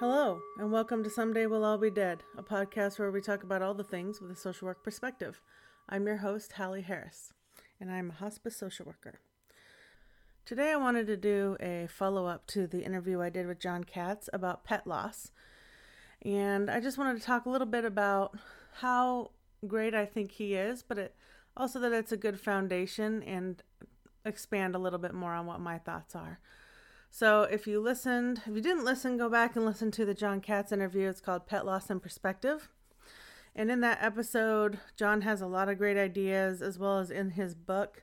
Hello, and welcome to Someday We'll All Be Dead, a podcast where we talk about all the things with a social work perspective. I'm your host, Halley Harris, and I'm a hospice social worker. Today, I wanted to do a follow up to the interview I did with Jon Katz about pet loss. And I just wanted to talk a little bit about how great I think he is, but it, also that it's a good foundation and expand a little bit more on what my thoughts are. So if you listened, if you didn't listen, go back and listen to the Jon Katz interview. It's called Pet Loss and Perspective. And in that episode, Jon has a lot of great ideas, as well as in his book,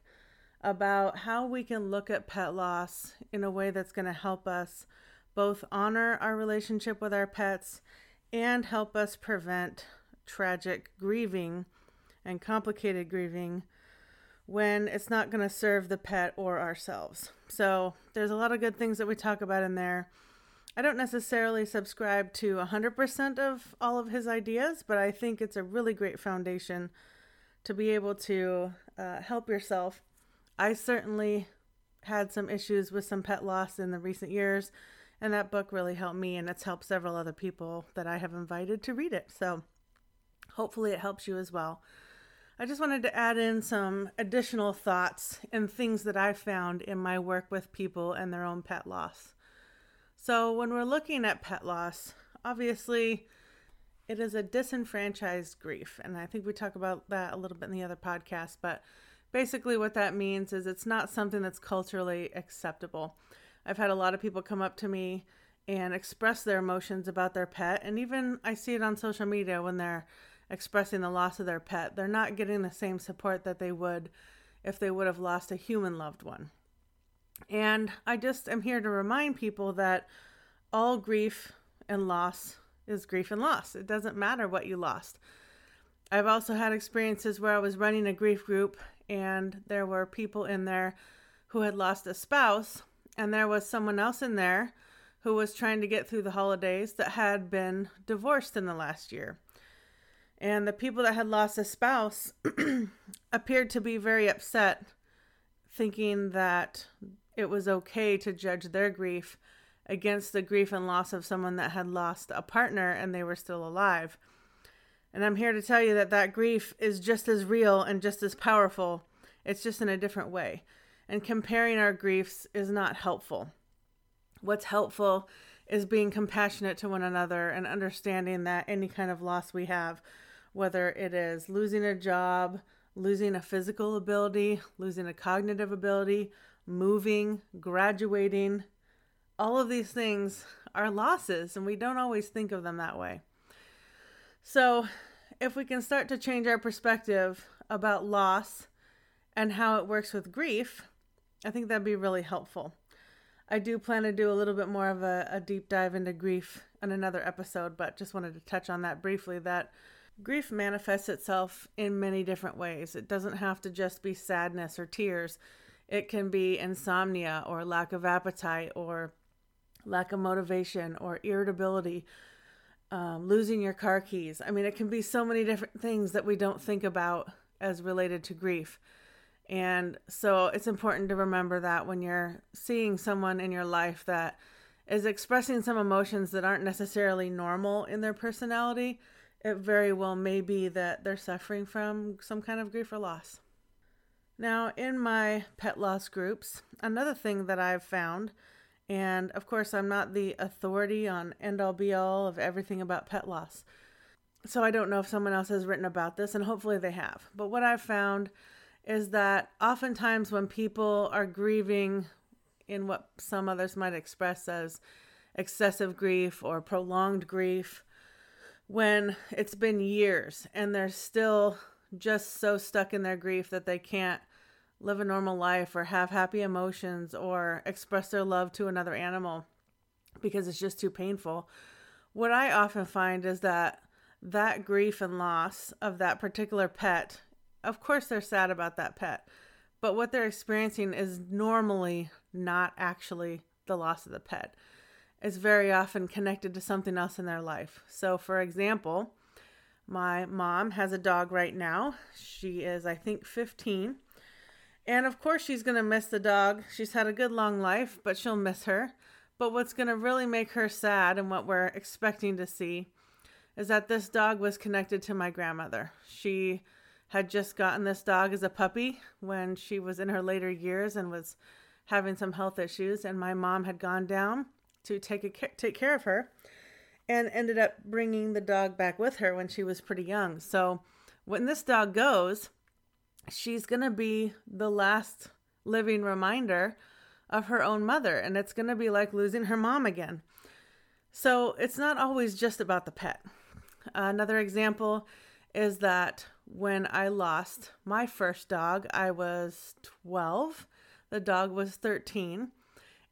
about how we can look at pet loss in a way that's going to help us both honor our relationship with our pets and help us prevent tragic grieving and complicated grieving when it's not going to serve the pet or ourselves. So, there's a lot of good things that we talk about in there. I don't necessarily subscribe to 100% of all of his ideas, but I think it's a really great foundation to be able to uh, help yourself. I certainly had some issues with some pet loss in the recent years, and that book really helped me, and it's helped several other people that I have invited to read it. So, hopefully, it helps you as well. I just wanted to add in some additional thoughts and things that I found in my work with people and their own pet loss. So, when we're looking at pet loss, obviously it is a disenfranchised grief. And I think we talk about that a little bit in the other podcast. But basically, what that means is it's not something that's culturally acceptable. I've had a lot of people come up to me and express their emotions about their pet. And even I see it on social media when they're expressing the loss of their pet. They're not getting the same support that they would if they would have lost a human loved one. And I just am here to remind people that all grief and loss is grief and loss. It doesn't matter what you lost. I've also had experiences where I was running a grief group and there were people in there who had lost a spouse, and there was someone else in there who was trying to get through the holidays that had been divorced in the last year. And the people that had lost a spouse appeared to be very upset, thinking that it was okay to judge their grief against the grief and loss of someone that had lost a partner and they were still alive. And I'm here to tell you that that grief is just as real and just as powerful. It's just in a different way. And comparing our griefs is not helpful. What's helpful is being compassionate to one another and understanding that any kind of loss we have whether it is losing a job, losing a physical ability, losing a cognitive ability, moving, graduating. All of these things are losses, and we don't always think of them that way. So, if we can start to change our perspective about loss and how it works with grief, I think that'd be really helpful. I do plan to do a little bit more of a, a deep dive into grief in another episode, but just wanted to touch on that briefly that Grief manifests itself in many different ways. It doesn't have to just be sadness or tears. It can be insomnia or lack of appetite or lack of motivation or irritability, um, losing your car keys. I mean, it can be so many different things that we don't think about as related to grief. And so it's important to remember that when you're seeing someone in your life that is expressing some emotions that aren't necessarily normal in their personality, it very well may be that they're suffering from some kind of grief or loss. Now, in my pet loss groups, another thing that I've found, and of course, I'm not the authority on end all be all of everything about pet loss, so I don't know if someone else has written about this, and hopefully they have. But what I've found is that oftentimes when people are grieving in what some others might express as excessive grief or prolonged grief, when it's been years and they're still just so stuck in their grief that they can't live a normal life or have happy emotions or express their love to another animal because it's just too painful. What I often find is that that grief and loss of that particular pet, of course, they're sad about that pet, but what they're experiencing is normally not actually the loss of the pet is very often connected to something else in their life. So, for example, my mom has a dog right now. She is, I think, 15. And of course, she's going to miss the dog. She's had a good long life, but she'll miss her. But what's going to really make her sad and what we're expecting to see is that this dog was connected to my grandmother. She had just gotten this dog as a puppy when she was in her later years and was having some health issues and my mom had gone down to take a, take care of her and ended up bringing the dog back with her when she was pretty young. So when this dog goes, she's going to be the last living reminder of her own mother and it's going to be like losing her mom again. So it's not always just about the pet. Another example is that when I lost my first dog, I was 12. The dog was 13.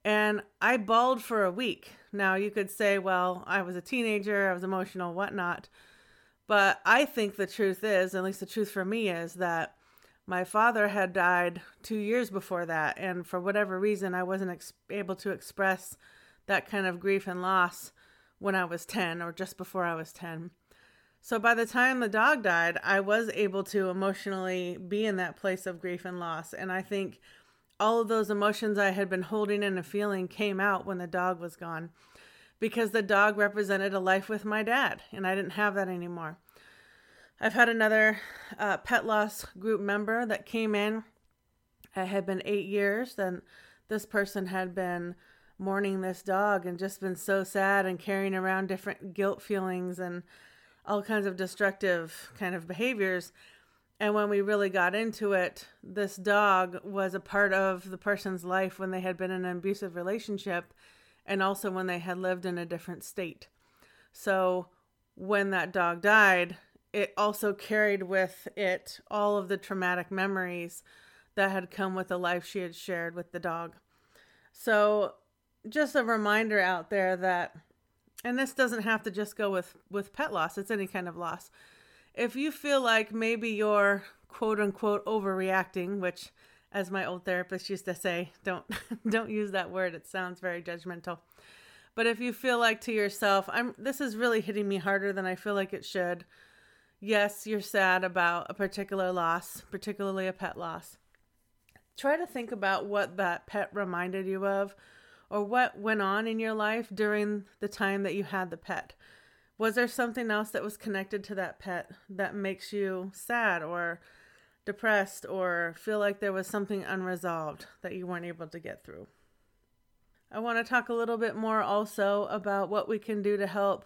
And I bawled for a week. Now, you could say, well, I was a teenager, I was emotional, whatnot. But I think the truth is, at least the truth for me is, that my father had died two years before that. And for whatever reason, I wasn't ex- able to express that kind of grief and loss when I was 10 or just before I was 10. So by the time the dog died, I was able to emotionally be in that place of grief and loss. And I think all of those emotions I had been holding in and feeling came out when the dog was gone because the dog represented a life with my dad, and I didn't have that anymore. I've had another uh, pet loss group member that came in. It had been eight years. and this person had been mourning this dog and just been so sad and carrying around different guilt feelings and all kinds of destructive kind of behaviors. And when we really got into it, this dog was a part of the person's life when they had been in an abusive relationship and also when they had lived in a different state. So when that dog died, it also carried with it all of the traumatic memories that had come with the life she had shared with the dog. So just a reminder out there that and this doesn't have to just go with with pet loss it's any kind of loss if you feel like maybe you're quote unquote overreacting which as my old therapist used to say don't don't use that word it sounds very judgmental. But if you feel like to yourself i'm this is really hitting me harder than i feel like it should. Yes you're sad about a particular loss particularly a pet loss. Try to think about what that pet reminded you of or what went on in your life during the time that you had the pet. Was there something else that was connected to that pet that makes you sad or depressed or feel like there was something unresolved that you weren't able to get through? I want to talk a little bit more also about what we can do to help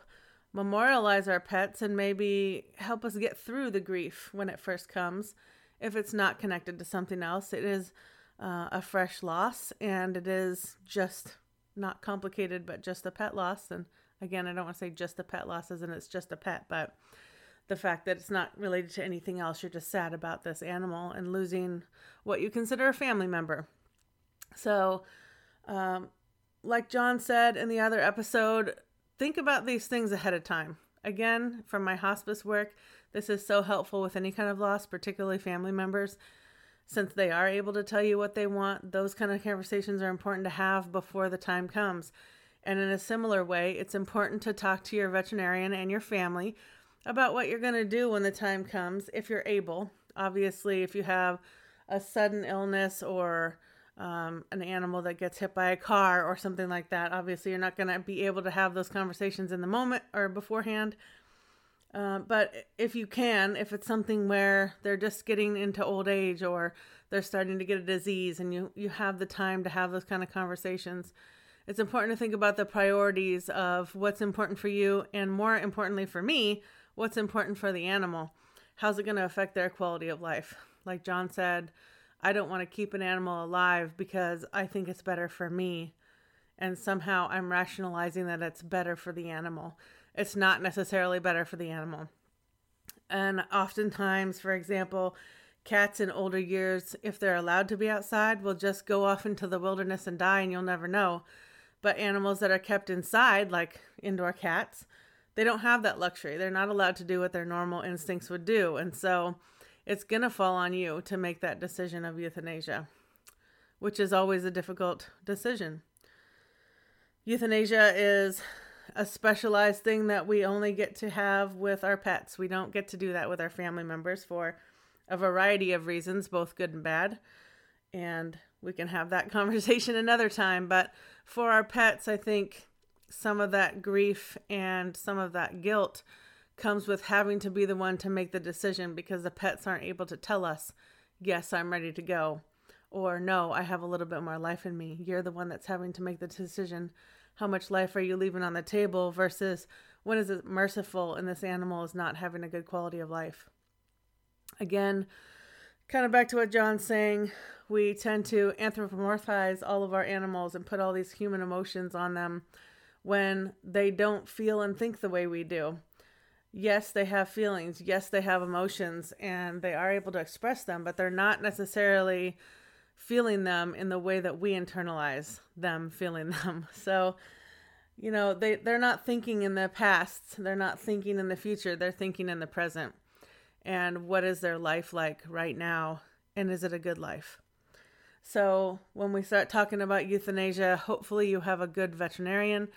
memorialize our pets and maybe help us get through the grief when it first comes if it's not connected to something else. It is uh, a fresh loss, and it is just not complicated, but just a pet loss. And again, I don't want to say just a pet loss as in it's just a pet, but the fact that it's not related to anything else. You're just sad about this animal and losing what you consider a family member. So, um, like Jon said in the other episode, think about these things ahead of time. Again, from my hospice work, this is so helpful with any kind of loss, particularly family members since they are able to tell you what they want, those kind of conversations are important to have before the time comes. And in a similar way, it's important to talk to your veterinarian and your family about what you're going to do when the time comes, if you're able. Obviously, if you have a sudden illness or um, an animal that gets hit by a car or something like that, obviously, you're not going to be able to have those conversations in the moment or beforehand. Uh, but if you can, if it's something where they're just getting into old age or they're starting to get a disease and you, you have the time to have those kind of conversations, it's important to think about the priorities of what's important for you and more importantly for me, what's important for the animal. How's it going to affect their quality of life? Like Jon said, I don't want to keep an animal alive because I think it's better for me. And somehow I'm rationalizing that it's better for the animal it's not necessarily better for the animal. And oftentimes, for example, cats in older years, if they're allowed to be outside, will just go off into the wilderness and die, and you'll never know. But animals that are kept inside, like indoor cats, they don't have that luxury. They're not allowed to do what their normal instincts would do. And so it's going to fall on you to make that decision of euthanasia, which is always a difficult decision. Euthanasia is a specialized thing that we only get to have with our pets. We don't get to do that with our family members for a variety of reasons, both good and bad. And we can have that conversation another time. But for our pets, I think some of that grief and some of that guilt comes with having to be the one to make the decision because the pets aren't able to tell us, yes, I'm ready to go, or no, I have a little bit more life in me. You're the one that's having to make the decision. How much life are you leaving on the table versus when is it merciful and this animal is not having a good quality of life? Again, kind of back to what Jon's saying, we tend to anthropomorphize all of our animals and put all these human emotions on them when they don't feel and think the way we do yes, they have feelings, yes, they have emotions, and they are able to express them, but they're not necessarily feeling them in the way that we internalize them feeling them. So, you know, they, they're not thinking in the past, they're not thinking in the future, they're thinking in the present. And what is their life like right now? And is it a good life? So, when we start talking about euthanasia, hopefully you have a good veterinarian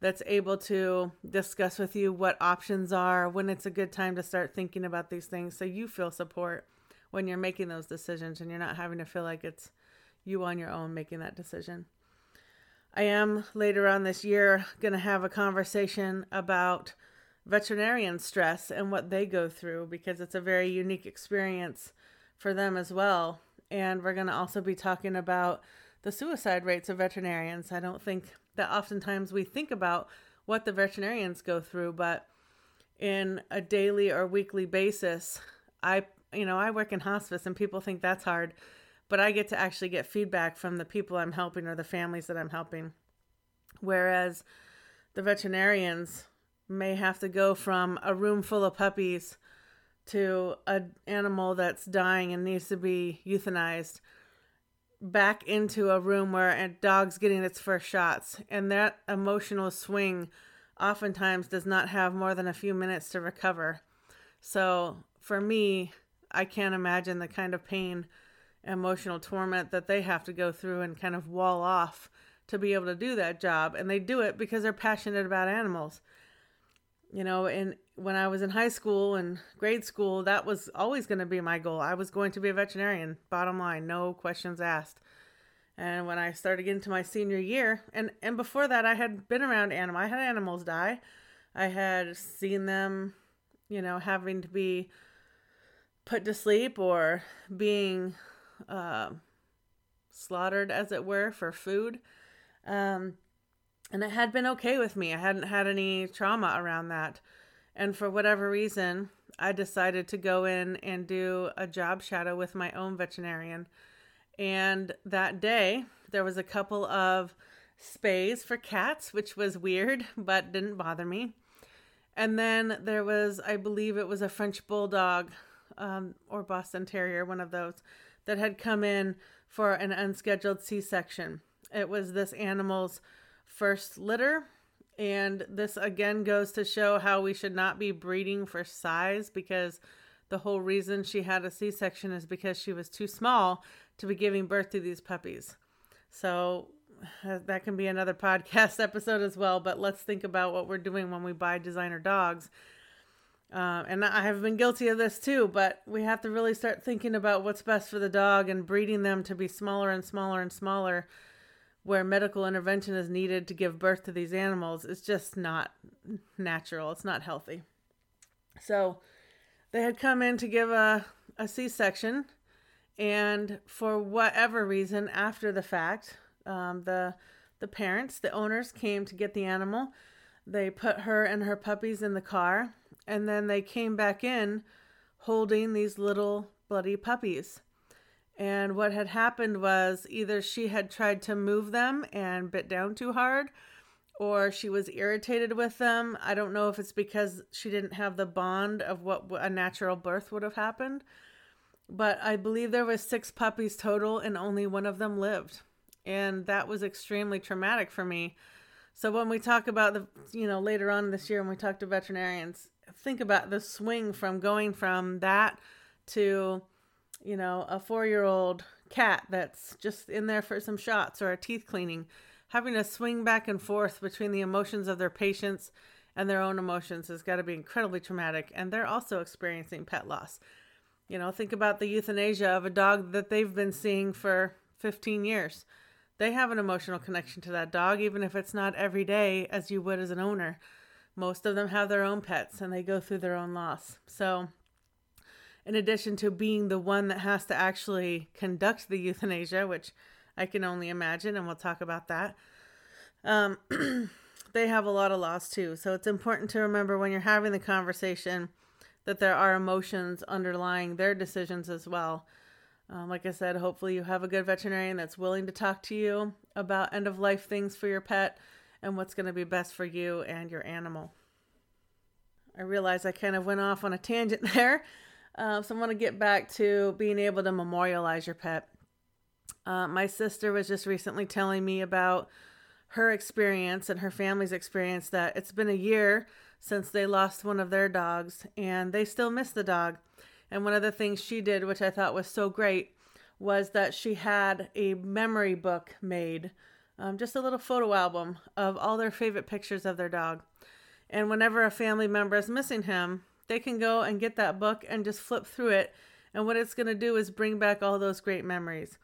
that's able to discuss with you what options are, when it's a good time to start thinking about these things so you feel support when you're making those decisions and you're not having to feel like it's you on your own making that decision. I am later on this year going to have a conversation about veterinarian stress and what they go through because it's a very unique experience for them as well. And we're going to also be talking about the suicide rates of veterinarians. I don't think that oftentimes we think about what the veterinarians go through, but in a daily or weekly basis, I you know, I work in hospice and people think that's hard, but I get to actually get feedback from the people I'm helping or the families that I'm helping. Whereas the veterinarians may have to go from a room full of puppies to an animal that's dying and needs to be euthanized back into a room where a dog's getting its first shots. And that emotional swing oftentimes does not have more than a few minutes to recover. So for me i can't imagine the kind of pain emotional torment that they have to go through and kind of wall off to be able to do that job. And they do it because they're passionate about animals you know and when i was in high school and grade school that was always going to be my goal. I was going to be a veterinarian bottom line no questions asked. And when i started getting to my senior year and and before that i had been around animals i had animals die. I had seen them you know having to be put to sleep or being uh, slaughtered as it were for food. Um, and it had been okay with me. I hadn't had any trauma around that. And for whatever reason, I decided to go in and do a job shadow with my own veterinarian. And that day, there was a couple of spays for cats, which was weird, but didn't bother me. And then there was, I believe it was a French bulldog um, or Boston Terrier, one of those, that had come in for an unscheduled C section. It was this animal's first litter. And this again goes to show how we should not be breeding for size because the whole reason she had a C section is because she was too small to be giving birth to these puppies. So uh, that can be another podcast episode as well. But let's think about what we're doing when we buy designer dogs. Uh, and I have been guilty of this too, but we have to really start thinking about what's best for the dog and breeding them to be smaller and smaller and smaller where medical intervention is needed to give birth to these animals is just not natural. It's not healthy. So they had come in to give a, a C section, and for whatever reason, after the fact, um, the the parents, the owners, came to get the animal. They put her and her puppies in the car, and then they came back in holding these little bloody puppies. And what had happened was either she had tried to move them and bit down too hard, or she was irritated with them. I don't know if it's because she didn't have the bond of what a natural birth would have happened. But I believe there was six puppies total and only one of them lived. And that was extremely traumatic for me. So when we talk about the, you know, later on this year when we talk to veterinarians, think about the swing from going from that to you know, a four year old cat that's just in there for some shots or a teeth cleaning, having to swing back and forth between the emotions of their patients and their own emotions has got to be incredibly traumatic. And they're also experiencing pet loss. You know, think about the euthanasia of a dog that they've been seeing for 15 years. they have an emotional connection to that dog, even if it's not every day as you would as an owner. Most of them have their own pets and they go through their own loss. So, in addition to being the one that has to actually conduct the euthanasia, which I can only imagine, and we'll talk about that, um, they have a lot of loss too. So, it's important to remember when you're having the conversation that there are emotions underlying their decisions as well. Um, like I said, hopefully you have a good veterinarian that's willing to talk to you about end of life things for your pet and what's going to be best for you and your animal. I realize I kind of went off on a tangent there. Uh, so I want to get back to being able to memorialize your pet. Uh, my sister was just recently telling me about her experience and her family's experience that it's been a year since they lost one of their dogs and they still miss the dog. And one of the things she did, which I thought was so great, was that she had a memory book made, um, just a little photo album of all their favorite pictures of their dog. And whenever a family member is missing him, they can go and get that book and just flip through it. And what it's going to do is bring back all those great memories.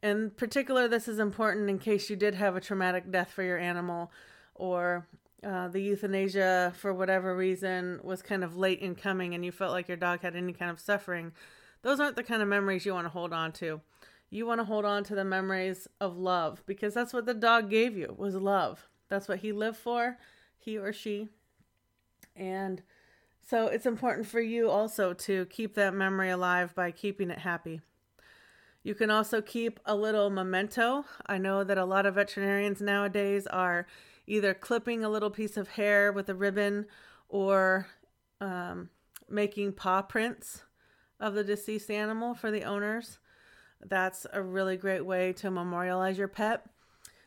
In particular, this is important in case you did have a traumatic death for your animal or uh, the euthanasia for whatever reason was kind of late in coming and you felt like your dog had any kind of suffering, those aren't the kind of memories you want to hold on to. You want to hold on to the memories of love because that's what the dog gave you was love. That's what he lived for, he or she. And so it's important for you also to keep that memory alive by keeping it happy. You can also keep a little memento. I know that a lot of veterinarians nowadays are either clipping a little piece of hair with a ribbon or um, making paw prints of the deceased animal for the owners. That's a really great way to memorialize your pet.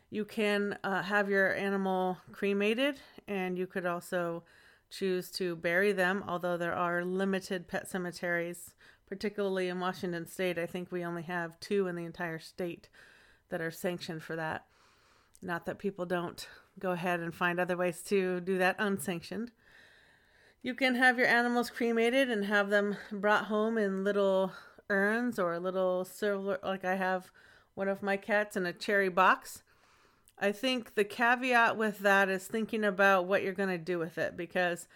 You can uh, have your animal cremated, and you could also choose to bury them, although there are limited pet cemeteries, particularly in Washington state. I think we only have two in the entire state that are sanctioned for that. Not that people don't go ahead and find other ways to do that unsanctioned. You can have your animals cremated and have them brought home in little urns or little silver, like I have one of my cats in a cherry box. I think the caveat with that is thinking about what you're going to do with it because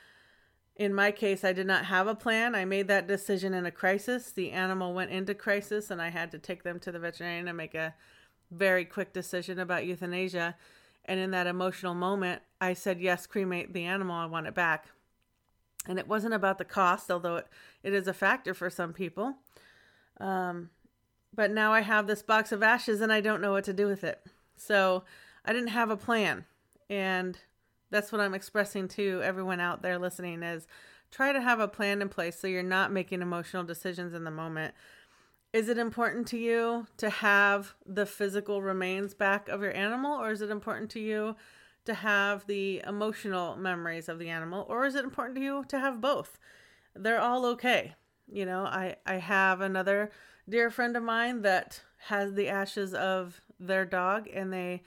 in my case, I did not have a plan. I made that decision in a crisis. The animal went into crisis, and I had to take them to the veterinarian and make a very quick decision about euthanasia. And in that emotional moment, I said, yes, cremate the animal. I want it back. And it wasn't about the cost, although it, it is a factor for some people. Um, but now I have this box of ashes and I don't know what to do with it. So I didn't have a plan. And that's what I'm expressing to everyone out there listening is try to have a plan in place so you're not making emotional decisions in the moment is it important to you to have the physical remains back of your animal, or is it important to you to have the emotional memories of the animal, or is it important to you to have both? They're all okay. You know, I, I have another dear friend of mine that has the ashes of their dog, and they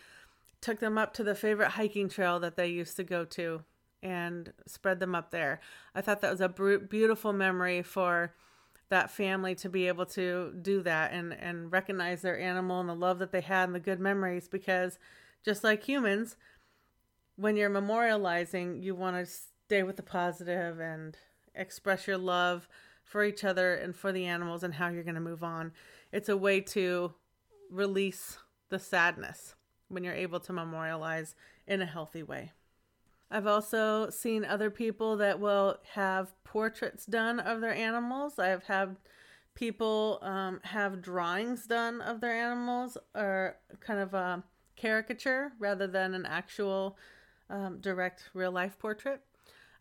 took them up to the favorite hiking trail that they used to go to and spread them up there. I thought that was a beautiful memory for that family to be able to do that and and recognize their animal and the love that they had and the good memories because just like humans when you're memorializing you want to stay with the positive and express your love for each other and for the animals and how you're going to move on it's a way to release the sadness when you're able to memorialize in a healthy way I've also seen other people that will have portraits done of their animals. I've had people um, have drawings done of their animals or kind of a caricature rather than an actual um, direct real life portrait.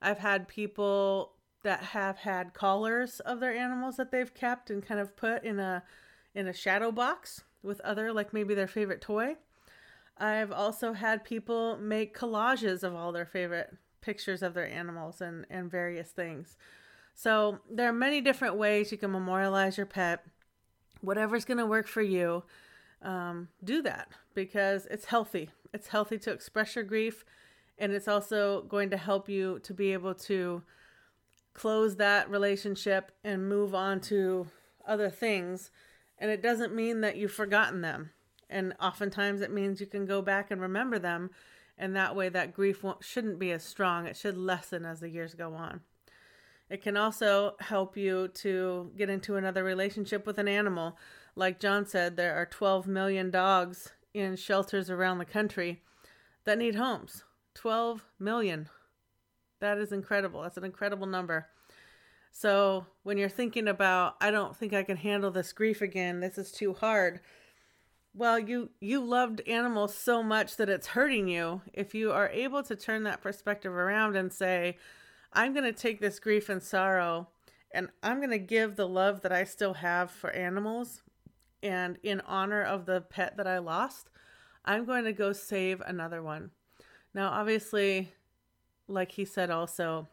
I've had people that have had collars of their animals that they've kept and kind of put in a in a shadow box with other like maybe their favorite toy. I've also had people make collages of all their favorite pictures of their animals and, and various things. So there are many different ways you can memorialize your pet. Whatever's going to work for you, um, do that because it's healthy. It's healthy to express your grief, and it's also going to help you to be able to close that relationship and move on to other things. And it doesn't mean that you've forgotten them And oftentimes it means you can go back and remember them. And that way, that grief shouldn't be as strong. It should lessen as the years go on. It can also help you to get into another relationship with an animal. Like Jon said, there are 12 million dogs in shelters around the country that need homes. 12 million. That is incredible. That's an incredible number. So, when you're thinking about I don't think I can handle this grief again, this is too hard. Well, you you loved animals so much that it's hurting you. If you are able to turn that perspective around and say, I'm going to take this grief and sorrow and I'm going to give the love that I still have for animals and in honor of the pet that I lost, I'm going to go save another one. Now, obviously, like he said, also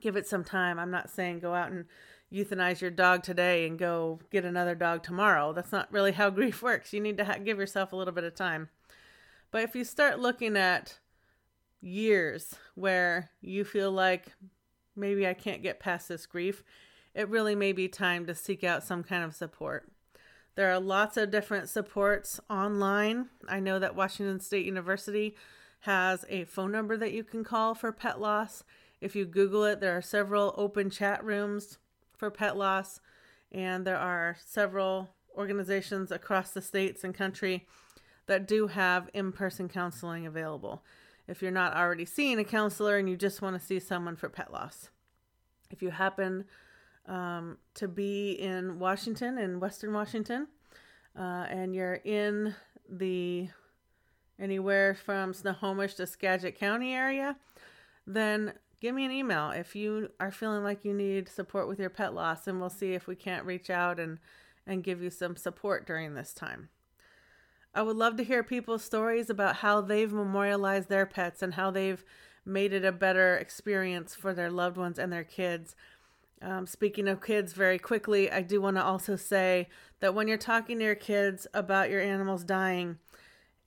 give it some time. I'm not saying go out and euthanize your dog today and go get another dog tomorrow. That's not really how grief works. You need to ha- give yourself a little bit of time. But if you start looking at years where you feel like maybe I can't get past this grief, it really may be time to seek out some kind of support. There are lots of different supports online. I know that Washington State University has a phone number that you can call for pet loss. If you Google it, there are several open chat rooms for pet loss, and there are several organizations across the states and country that do have in person counseling available if you're not already seeing a counselor and you just want to see someone for pet loss. If you happen um, to be in Washington, in Western Washington, uh, and you're in the anywhere from Snohomish to Skagit County area, then give me an email if you are feeling like you need support with your pet loss, and we'll see if we can't reach out and, and give you some support during this time. I would love to hear people's stories about how they've memorialized their pets and how they've made it a better experience for their loved ones and their kids. Um, speaking of kids, very quickly, I do want to also say that when you're talking to your kids about your animals dying,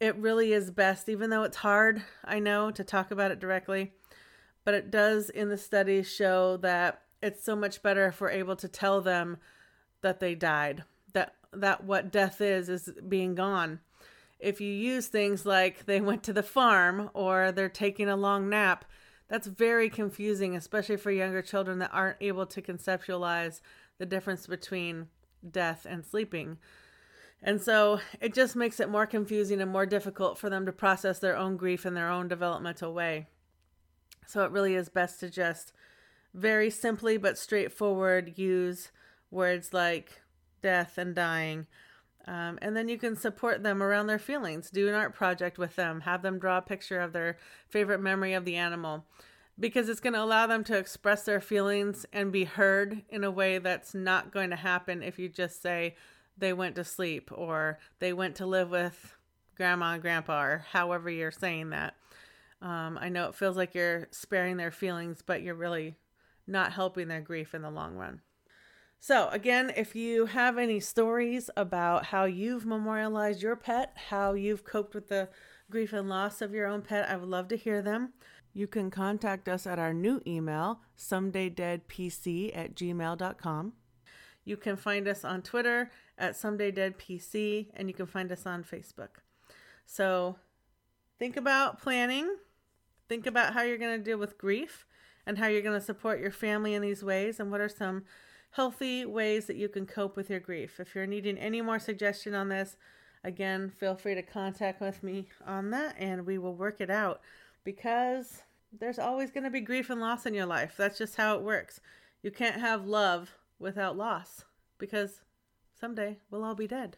it really is best, even though it's hard, I know, to talk about it directly, but it does in the studies show that it's so much better if we're able to tell them that they died, that that what death is is being gone if you use things like they went to the farm or they're taking a long nap, that's very confusing, especially for younger children that aren't able to conceptualize the difference between death and sleeping. And so it just makes it more confusing and more difficult for them to process their own grief in their own developmental way. So it really is best to just very simply but straightforward use words like death and dying um, and then you can support them around their feelings. Do an art project with them. Have them draw a picture of their favorite memory of the animal because it's going to allow them to express their feelings and be heard in a way that's not going to happen if you just say they went to sleep or they went to live with grandma and grandpa or however you're saying that. Um, I know it feels like you're sparing their feelings, but you're really not helping their grief in the long run. So, again, if you have any stories about how you've memorialized your pet, how you've coped with the grief and loss of your own pet, I would love to hear them. You can contact us at our new email, somedaydeadpc at gmail.com. You can find us on Twitter at somedaydeadpc, and you can find us on Facebook. So, think about planning. Think about how you're going to deal with grief and how you're going to support your family in these ways, and what are some healthy ways that you can cope with your grief. If you're needing any more suggestion on this, again, feel free to contact with me on that and we will work it out because there's always going to be grief and loss in your life. That's just how it works. You can't have love without loss because someday we'll all be dead.